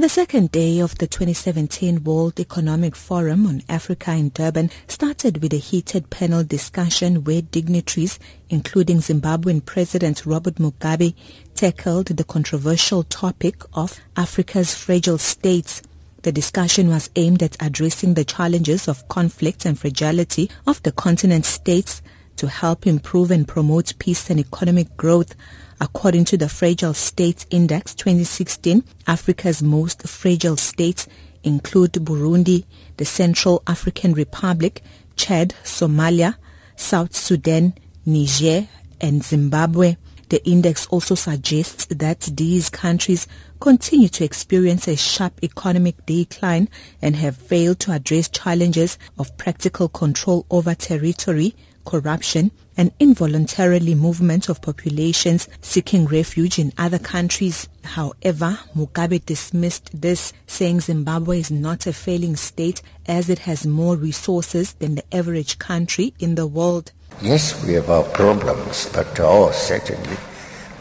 The second day of the 2017 World Economic Forum on Africa in Durban started with a heated panel discussion where dignitaries, including Zimbabwean President Robert Mugabe, tackled the controversial topic of Africa's fragile states. The discussion was aimed at addressing the challenges of conflict and fragility of the continent's states to help improve and promote peace and economic growth. According to the Fragile States Index 2016, Africa's most fragile states include Burundi, the Central African Republic, Chad, Somalia, South Sudan, Niger, and Zimbabwe. The index also suggests that these countries continue to experience a sharp economic decline and have failed to address challenges of practical control over territory, corruption, and involuntarily movement of populations seeking refuge in other countries. However, Mugabe dismissed this, saying Zimbabwe is not a failing state as it has more resources than the average country in the world. Yes, we have our problems, but oh, certainly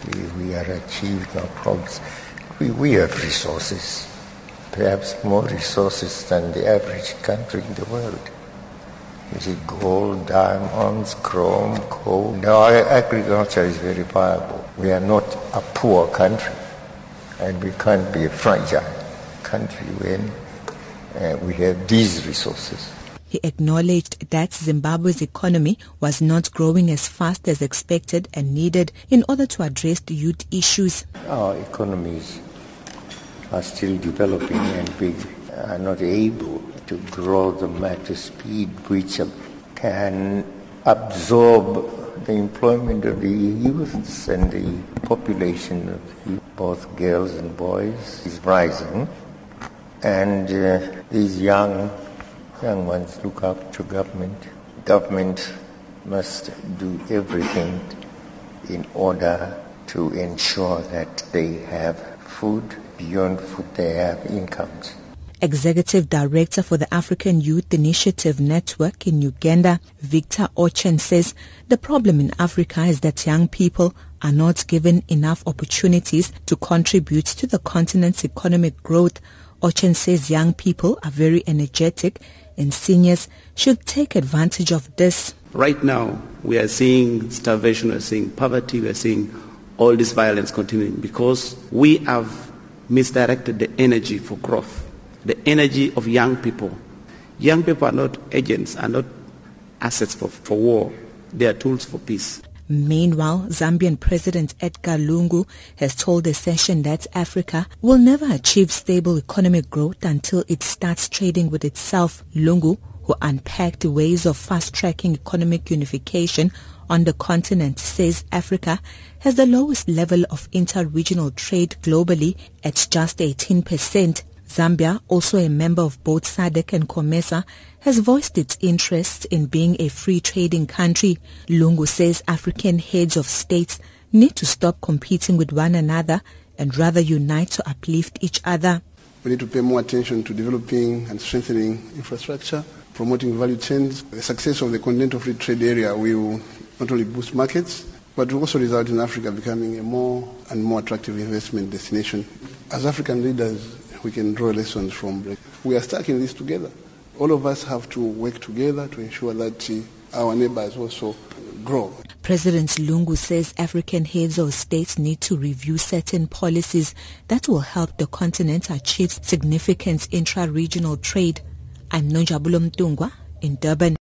we, we are achieving our problems. We, we have resources, perhaps more resources than the average country in the world. You see, gold, diamonds, chrome, coal. Now, agriculture is very viable. We are not a poor country, and we can't be a fragile country when uh, we have these resources. He acknowledged that Zimbabwe's economy was not growing as fast as expected and needed in order to address the youth issues. Our economies are still developing and we are not able to grow them at a speed which can absorb the employment of the youths and the population of both girls and boys is rising. And uh, these young, young ones look up to government. Government must do everything in order to ensure that they have food. Beyond food, they have incomes. Executive Director for the African Youth Initiative Network in Uganda, Victor Ochen says the problem in Africa is that young people are not given enough opportunities to contribute to the continent's economic growth. Ochen says young people are very energetic and seniors should take advantage of this. Right now, we are seeing starvation, we are seeing poverty, we are seeing all this violence continuing because we have misdirected the energy for growth the energy of young people. Young people are not agents, are not assets for, for war. They are tools for peace. Meanwhile, Zambian President Edgar Lungu has told the session that Africa will never achieve stable economic growth until it starts trading with itself. Lungu, who unpacked ways of fast-tracking economic unification on the continent, says Africa has the lowest level of inter-regional trade globally at just 18 percent Zambia, also a member of both SADC and COMESA, has voiced its interest in being a free trading country. Lungu says African heads of states need to stop competing with one another and rather unite to uplift each other. We need to pay more attention to developing and strengthening infrastructure, promoting value chains. The success of the continental free trade area will not only boost markets, but will also result in Africa becoming a more and more attractive investment destination. As African leaders, we can draw lessons from. We are stuck in this together. All of us have to work together to ensure that uh, our neighbors also grow. President Lungu says African heads of states need to review certain policies that will help the continent achieve significant intra-regional trade. I'm Nonjabulo Mntungwa in Durban.